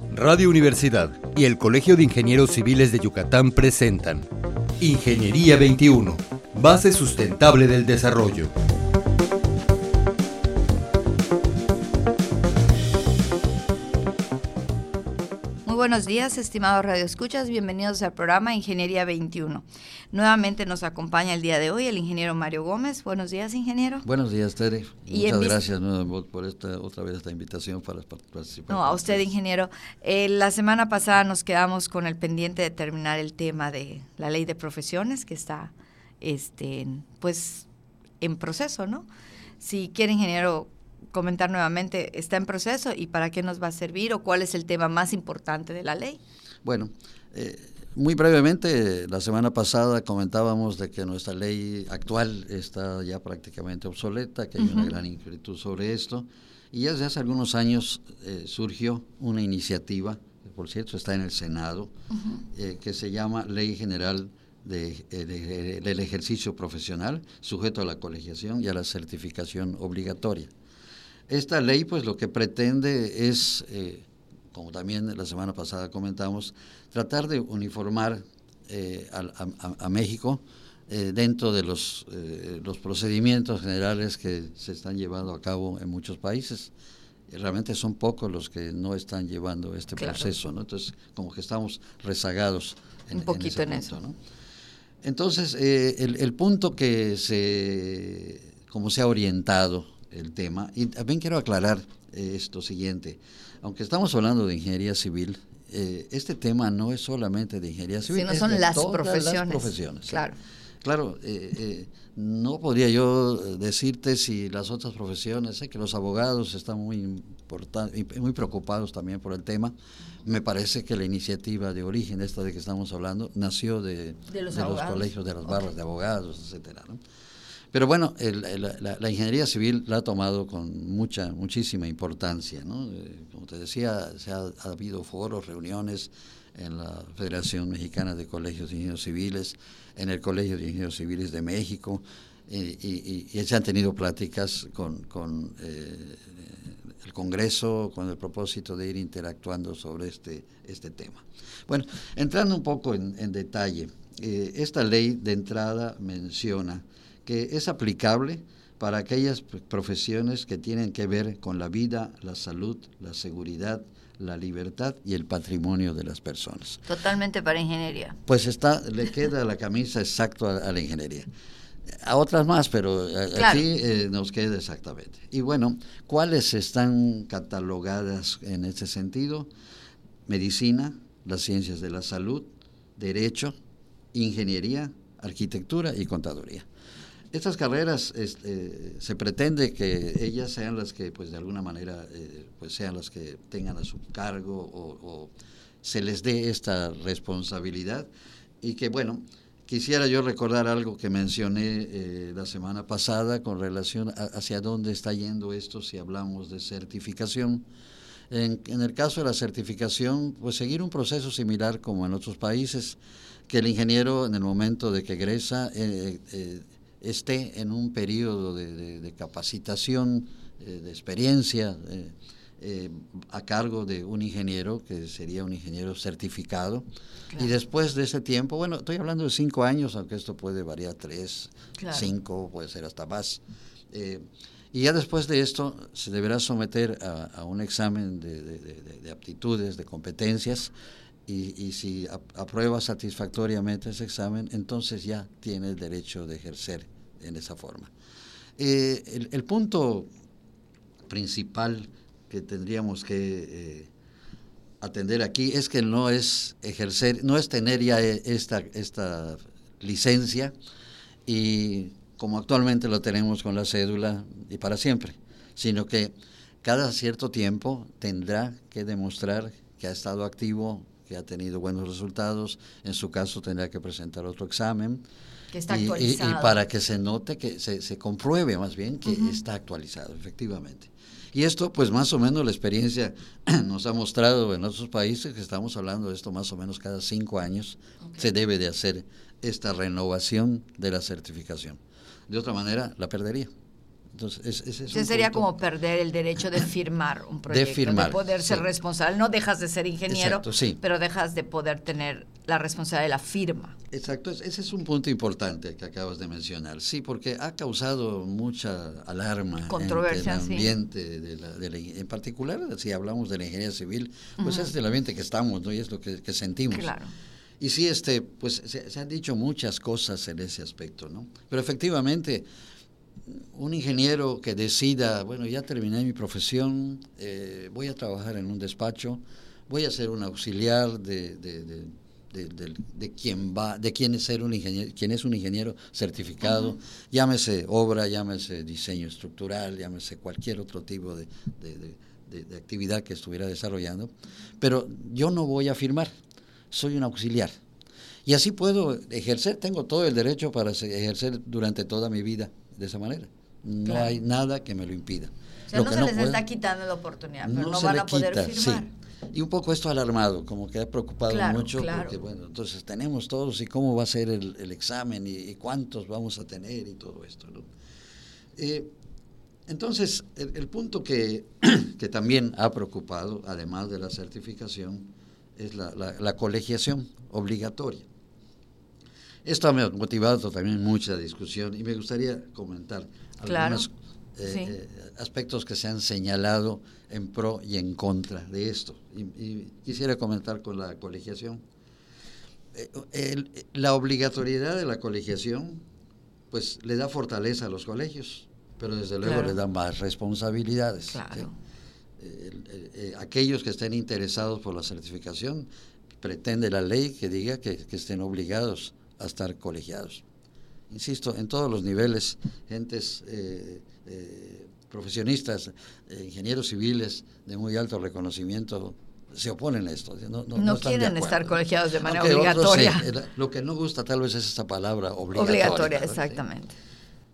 Radio Universidad y el Colegio de Ingenieros Civiles de Yucatán presentan Ingeniería 21, base sustentable del desarrollo. Buenos días, estimados radioescuchas, bienvenidos al programa Ingeniería 21. Nuevamente nos acompaña el día de hoy el ingeniero Mario Gómez. Buenos días, ingeniero. Buenos días, Tere. Muchas gracias por esta, otra vez esta invitación para participar. No, a usted, ingeniero. Eh, la semana pasada nos quedamos con el pendiente de terminar el tema de la ley de profesiones que está, este, pues, en proceso, ¿no? Si quiere, ingeniero, comentar nuevamente, está en proceso y para qué nos va a servir o cuál es el tema más importante de la ley. Bueno, eh, muy brevemente, la semana pasada comentábamos de que nuestra ley actual está ya prácticamente obsoleta, que hay una gran inquietud sobre esto, y ya desde hace algunos años eh, surgió una iniciativa, por cierto está en el Senado, eh, que se llama Ley General de, del Ejercicio Profesional, sujeto a la colegiación y a la certificación obligatoria. Esta ley, pues lo que pretende es, eh, como también la semana pasada comentamos, tratar de uniformar eh, a, México eh, dentro de los, los procedimientos generales que se están llevando a cabo en muchos países. realmente son pocos los que no están llevando este proceso, ¿no? Entonces, como que estamos rezagados en, Un poquito en, eso. ¿no? Entonces, el, el punto que se, como se ha orientado el tema. Y también quiero aclarar eh, esto siguiente. Aunque estamos hablando de ingeniería civil, eh, este tema no es solamente de ingeniería civil. Sino son las profesiones. Las profesiones. Claro. Claro, eh, no podría yo decirte si las otras profesiones, sé que los abogados están muy, muy preocupados también por el tema. Me parece que la iniciativa de origen, esta de que estamos hablando, nació de, los, colegios, de los barros de abogados, etcétera. ¿no? Pero bueno, la, ingeniería civil la ha tomado con mucha, muchísima importancia. ¿no? Eh, como te decía, se ha, habido foros, reuniones en la Federación Mexicana de Colegios de Ingenieros Civiles, en el Colegio de Ingenieros Civiles de México, eh, y, se han tenido pláticas con, eh, el Congreso con el propósito de ir interactuando sobre este, este tema. Bueno, entrando un poco en, en detalle, esta ley de entrada menciona que es aplicable para aquellas profesiones que tienen que ver con la vida, la salud, la seguridad, la libertad y el patrimonio de las personas. Totalmente para ingeniería. Pues está, le queda la camisa exacto a, la ingeniería. A otras más, pero aquí eh, nos queda exactamente. Y bueno, ¿cuáles están catalogadas en este sentido? Medicina, las ciencias de la salud, derecho, ingeniería, arquitectura y contaduría. Estas carreras este, se pretende que ellas sean las que, pues de alguna manera, eh, pues sean las que tengan a su cargo o, se les dé esta responsabilidad y que, bueno, quisiera yo recordar algo que mencioné eh, la semana pasada con relación a, hacia dónde está yendo esto si hablamos de certificación. En, el caso de la certificación, pues seguir un proceso similar como en otros países, que el ingeniero en el momento de que egresa eh, esté en un periodo de, capacitación, eh, de experiencia, eh, eh, a cargo de un ingeniero, que sería un ingeniero certificado. Y después de ese tiempo, bueno, estoy hablando de cinco años, aunque esto puede variar tres, cinco, puede ser hasta más. y ya después de esto se deberá someter a, un examen de, aptitudes, de competencias, y, si aprueba satisfactoriamente ese examen, entonces ya tiene el derecho de ejercer en esa forma. Eh, el, punto principal que tendríamos que eh, atender aquí es que no es ejercer, no es tener ya esta, esta licencia y como actualmente lo tenemos con la cédula y para siempre, sino que cada cierto tiempo tendrá que demostrar que ha estado activo, que ha tenido buenos resultados, en su caso tendrá que presentar otro examen, y, para que se note, que se, compruebe más bien que está actualizado, efectivamente. Y esto, pues más o menos la experiencia nos ha mostrado en otros países que estamos hablando de esto más o menos cada cinco años se debe de hacer esta renovación de la certificación. De otra manera, la perdería. Entonces, ese sería como perder el derecho de firmar un proyecto, de, firmar, de poder ser responsable. No dejas de ser ingeniero, pero dejas de poder tener la responsabilidad de la firma. Exacto, ese es un punto importante que acabas de mencionar. Sí, porque ha causado mucha alarma Controversia, en el ambiente, de, la, en particular si hablamos de la ingeniería civil, pues es el ambiente que estamos, ¿no? Y es lo que, sentimos. Claro. Y sí, este, pues se, se, han dicho muchas cosas en ese aspecto, ¿no? Pero efectivamente, un ingeniero que decida, bueno, ya terminé mi profesión, eh, voy a trabajar en un despacho, voy a ser un auxiliar de, de, de, quien va, de quién es ser un ingeniero, quién es un ingeniero certificado, llámese obra, llámese diseño estructural, llámese cualquier otro tipo de, actividad que estuviera desarrollando, pero yo no voy a firmar, soy un auxiliar. Y así puedo ejercer, tengo todo el derecho para ejercer durante toda mi vida de esa manera. No hay nada que me lo impida. O sea, no se les está quitando la oportunidad, pero no, van a poder firmar. Y un poco esto alarmado, como que ha preocupado mucho, porque bueno, entonces tenemos todos y cómo va a ser el, examen y, cuántos vamos a tener y todo esto. Eh, entonces, el, punto que, que, también ha preocupado, además de la certificación, es la, la colegiación obligatoria. Esto ha motivado también mucha discusión y me gustaría comentar algunos eh, eh, aspectos que se han señalado en pro y en contra de esto. Y, quisiera comentar con la colegiación. Eh, la obligatoriedad de la colegiación, pues le da fortaleza a los colegios, pero desde luego le da más responsabilidades. aquellos que estén interesados por la certificación, pretende la ley que diga que, que estén obligados a estar colegiados. Insisto, en todos los niveles, gentes eh, eh, profesionistas, eh, ingenieros civiles de muy alto reconocimiento se oponen a esto. No, quieren estar colegiados de manera obligatoria. lo que no gusta tal vez es esta palabra obligatoria. Obligatoria, exactamente.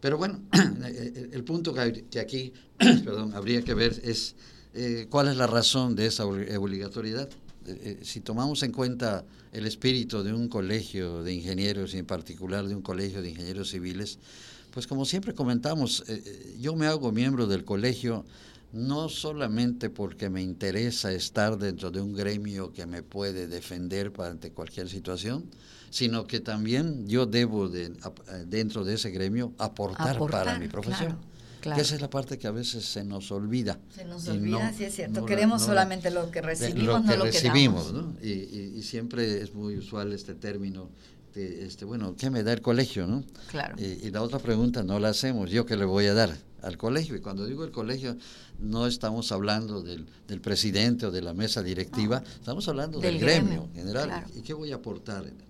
Pero bueno, el punto que, aquí perdón, habría que ver es cuál es la razón de esa obligatoriedad. Si tomamos en cuenta el espíritu de un colegio de ingenieros y en particular de un colegio de ingenieros civiles, pues como siempre comentamos, eh, eh, yo me hago miembro del colegio no solamente porque me interesa estar dentro de un gremio que me puede defender ante cualquier situación, sino que también yo debo de, dentro de ese gremio aportar, para mi profesión. Que esa es la parte que a veces se nos olvida. Se nos olvida, sí es cierto. Queremos solamente lo que recibimos, lo que no lo recibimos, ¿no? Y, y, siempre es muy usual este término. De, este, bueno, ¿qué me da el colegio, no? Claro. Y, la otra pregunta no la hacemos. ¿Yo qué le voy a dar al colegio? Y cuando digo el colegio, no estamos hablando del, del presidente o de la mesa directiva, estamos hablando del, gremio, general. ¿Y qué voy a aportar en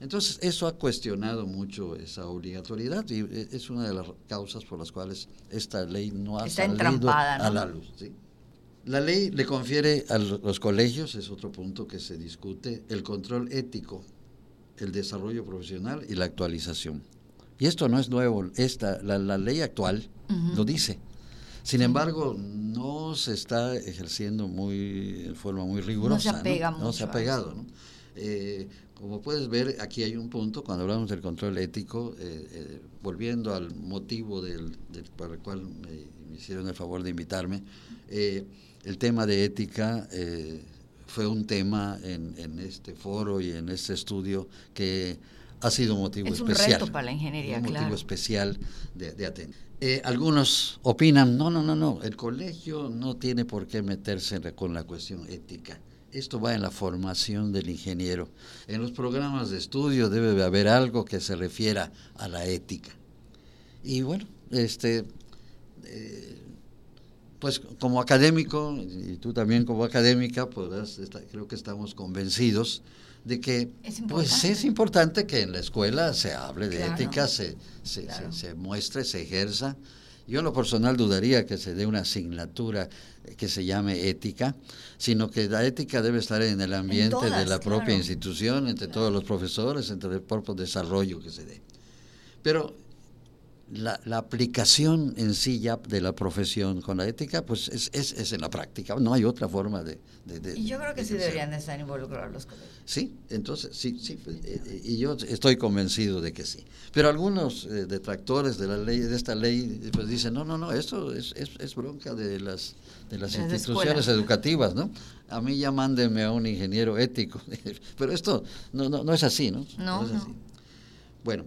entonces, eso ha cuestionado mucho esa obligatoriedad y eh, es una de las causas por las cuales esta ley no ha salido a la luz. La ley le confiere a los colegios, es otro punto que se discute, el control ético, el desarrollo profesional y la actualización. Y esto no es nuevo, esta, la, ley actual lo dice. Sin embargo, no se está ejerciendo muy, de forma muy rigurosa. No se apega ¿no? se ha pegado. ¿no? Eh, como puedes ver, aquí hay un punto, cuando hablamos del control ético, eh, eh, volviendo al motivo del, para el cual me, hicieron el favor de invitarme, eh, el tema de ética fue un tema en, en, este foro y en este estudio que ha sido motivo es especial. Un reto para la ingeniería, un motivo especial de, de atender. algunos opinan, no, no, no, no, el colegio no tiene por qué meterse con la cuestión ética esto va en la formación del ingeniero. En los programas de estudio debe haber algo que se refiera a la ética. Y bueno, este, eh, pues como académico, y tú también como académica, podrás, creo que estamos convencidos de que es pues es importante que en la escuela se hable de ética, se, se, se, muestre, se ejerza. Yo en lo personal dudaría que se dé una asignatura que se llame ética, sino que la ética debe estar en el ambiente de la propia institución, entre todos los profesores, entre el propio desarrollo que se dé. Pero la, aplicación en sí ya de la profesión con la ética, pues es, es, en la práctica, no hay otra forma de... y yo creo que sí deberían estar involucrados los colegios. Sí, entonces, sí, sí, eh, eh, y yo estoy convencido de que sí. Pero algunos eh, detractores de la ley, de esta ley, pues dicen, no, no, no, esto es, es, bronca de las, de las, instituciones educativas, ¿no? A mí ya mándenme a un ingeniero ético, pero esto no, no, no es así, ¿no? No, no. Es así. Bueno,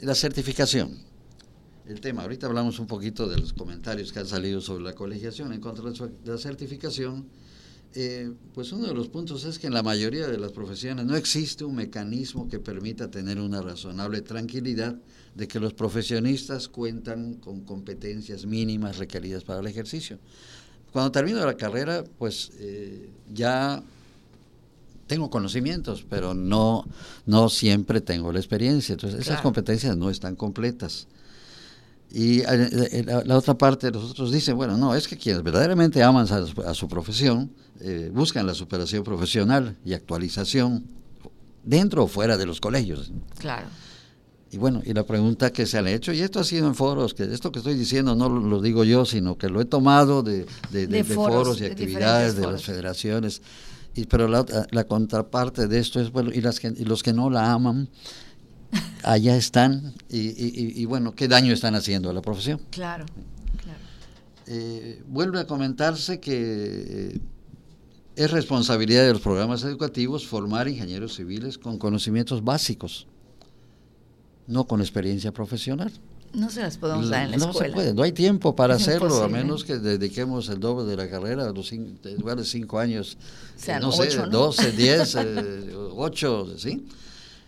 la certificación el tema. Ahorita hablamos un poquito de los comentarios que han salido sobre la colegiación en contra de la certificación. Eh, pues uno de los puntos es que en la mayoría de las profesiones no existe un mecanismo que permita tener una razonable tranquilidad de que los profesionistas cuentan con competencias mínimas requeridas para el ejercicio. Cuando termino la carrera, pues eh, ya tengo conocimientos, pero no, no siempre tengo la experiencia. Entonces, esas competencias no están completas. Y eh, eh, la, otra parte de nosotros dicen, bueno, no, es que quienes verdaderamente aman a, su profesión eh, buscan la superación profesional y actualización dentro o fuera de los colegios. Claro. Y bueno, y la pregunta que se han hecho, y esto ha sido en foros, que esto que estoy diciendo no lo, digo yo, sino que lo he tomado de, de, foros, y actividades de las federaciones. Y, pero la, la, contraparte de esto es, bueno, y, las y los que no la aman, allá están y, bueno, qué daño están haciendo a la profesión. Claro, claro. Eh, vuelve a comentarse que eh, es responsabilidad de los programas educativos formar ingenieros civiles con conocimientos básicos, no con experiencia profesional. No se las podemos dar en la no escuela. Se puede, no hay tiempo para hacerlo, a menos que dediquemos el doble de la carrera, los cinco, de cinco años, no sé, doce, diez, eh, ocho, ¿sí?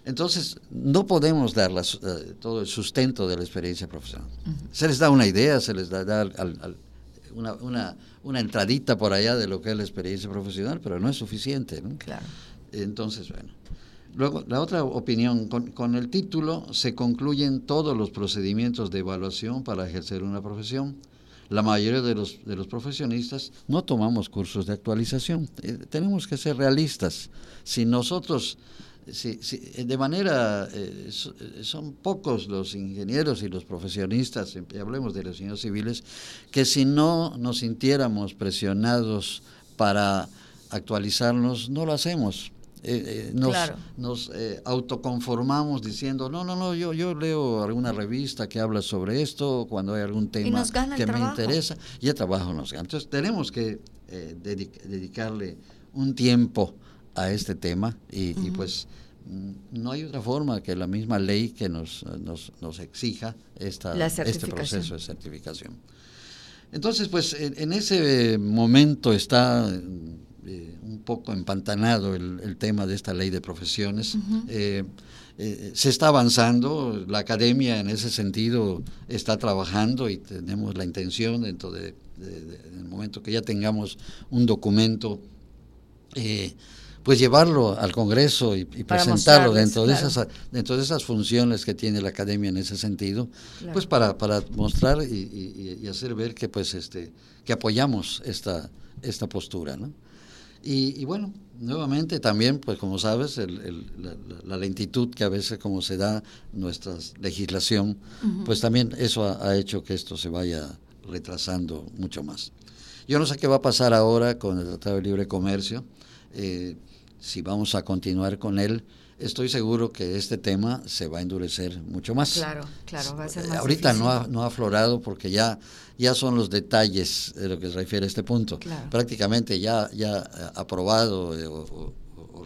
Entonces, no podemos dar eh, todo el sustento de la experiencia profesional. Se les da una idea, se les da, una, una, entradita por allá de lo que es la experiencia profesional, pero no es suficiente. Claro. Entonces, bueno. Luego, la otra opinión, con, con, el título se concluyen todos los procedimientos de evaluación para ejercer una profesión. La mayoría de los, de los profesionistas no tomamos cursos de actualización. Eh, tenemos que ser realistas. Si nosotros Sí, sí, de manera, eh, eh, son pocos los ingenieros y los profesionistas, hablemos de los ingenieros civiles, que si no nos sintiéramos presionados para actualizarnos, no lo hacemos. Eh, nos, nos autoconformamos diciendo, no, no, no, yo, yo leo alguna revista que habla sobre esto, cuando hay algún tema que me interesa, y el trabajo nos gana. Entonces tenemos que dedicarle un tiempo a este tema y, pues mm, no hay otra forma que la misma ley que nos, nos, nos exija esta, este proceso de certificación. Entonces, pues en, ese momento está eh, un poco empantanado el, tema de esta ley de profesiones. Eh, eh, se está avanzando, la academia en ese sentido está trabajando y tenemos la intención dentro de, en el momento que ya tengamos un documento pues llevarlo al Congreso y, presentarlo dentro de esas dentro de esas funciones que tiene la academia en ese sentido, pues para, para mostrar y, hacer ver que pues este que apoyamos esta esta postura, ¿no? Y, bueno, nuevamente también, pues como sabes, la, lentitud que a veces como se da nuestra legislación, pues también eso ha, hecho que esto se vaya retrasando mucho más. Yo no sé qué va a pasar ahora con el Tratado de Libre Comercio. Eh, si vamos a continuar con él, estoy seguro que este tema se va a endurecer mucho más. Claro, claro, va a ser más Ahorita no ha, no ha aflorado porque ya, ya son los detalles de lo que se refiere a este punto. Prácticamente ya, ya aprobado eh, o,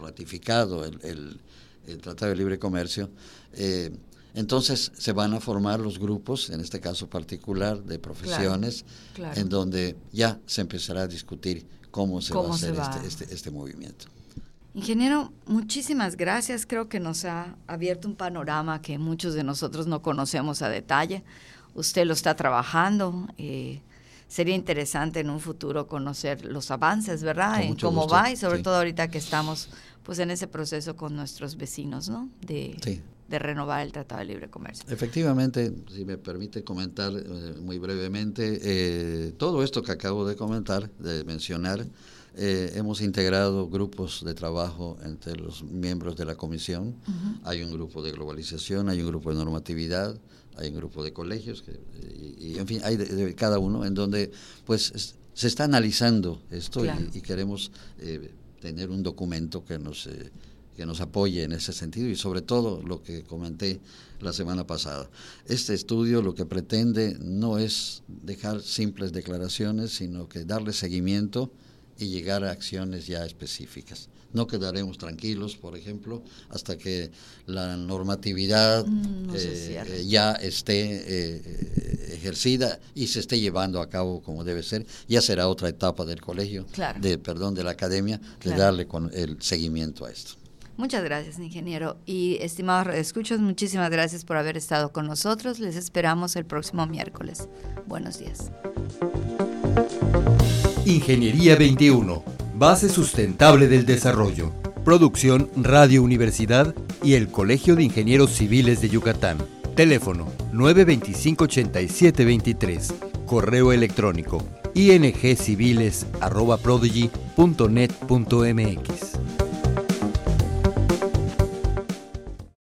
ratificado el, el, Tratado de Libre Comercio. Eh, entonces se van a formar los grupos, en este caso particular, de profesiones, en donde ya se empezará a discutir cómo se va a hacer Este, este, este movimiento. Ingeniero, muchísimas gracias. Creo que nos ha abierto un panorama que muchos de nosotros no conocemos a detalle. Usted lo está trabajando. Eh, sería interesante en un futuro conocer los avances, ¿verdad? en cómo va y sobre todo ahorita que estamos pues en ese proceso con nuestros vecinos, ¿no? De, de renovar el Tratado de Libre Comercio. Efectivamente, si me permite comentar eh, muy brevemente, eh, todo esto que acabo de comentar, de mencionar, eh, hemos integrado grupos de trabajo entre los miembros de la comisión. Hay un grupo de globalización, hay un grupo de normatividad, hay un grupo de colegios, y, en fin, hay de, cada uno en donde pues se está analizando esto y, queremos eh, tener un documento que nos, eh, que nos apoye en ese sentido y sobre todo lo que comenté la semana pasada. Este estudio lo que pretende no es dejar simples declaraciones, sino que darle seguimiento y llegar a acciones ya específicas. No quedaremos tranquilos, por ejemplo, hasta que la normatividad mm, eh, eh, ya esté eh, ejercida y se esté llevando a cabo como debe ser. Ya será otra etapa del colegio, de perdón, de la academia, de darle con el seguimiento a esto. Muchas gracias, ingeniero. Y estimados escuchos, muchísimas gracias por haber estado con nosotros. Les esperamos el próximo miércoles. Buenos días. Ingeniería 21, base sustentable del desarrollo. Producción Radio Universidad y el Colegio de Ingenieros Civiles de Yucatán. Teléfono 925-8723. Correo electrónico ingciviles.prodigy.net.mx.